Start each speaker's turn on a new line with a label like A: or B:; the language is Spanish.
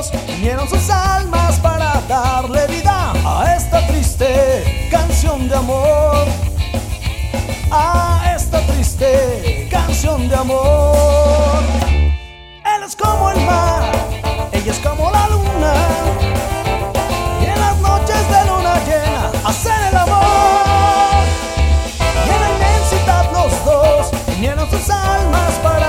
A: Dios sus almas para darle vida a esta triste canción de amor. A esta triste canción de amor. Él es como el mar, ella es como la luna. Y en las noches de luna llena hacen el amor. Y en los dos unieron sus almas para